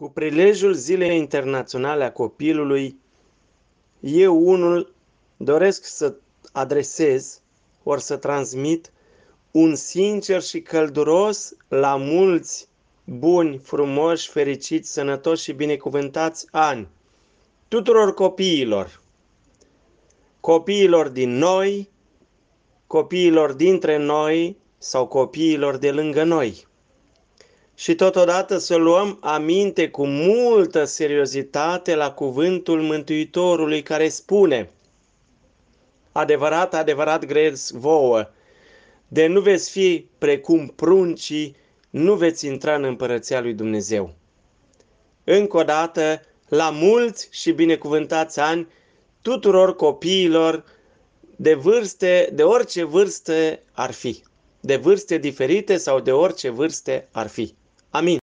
Cu prilejul Zilei Internaționale a Copilului, eu unul doresc să adresez ori să transmit un sincer și călduros la mulți buni, frumoși, fericiți, sănătoși și binecuvântați ani tuturor copiilor, copiilor din noi, copiilor dintre noi sau copiilor de lângă noi și totodată să luăm aminte cu multă seriozitate la cuvântul Mântuitorului care spune Adevărat, adevărat grez vouă, de nu veți fi precum pruncii, nu veți intra în împărăția lui Dumnezeu. Încă o dată, la mulți și binecuvântați ani tuturor copiilor de vârste, de orice vârstă ar fi, de vârste diferite sau de orice vârste ar fi. Amém.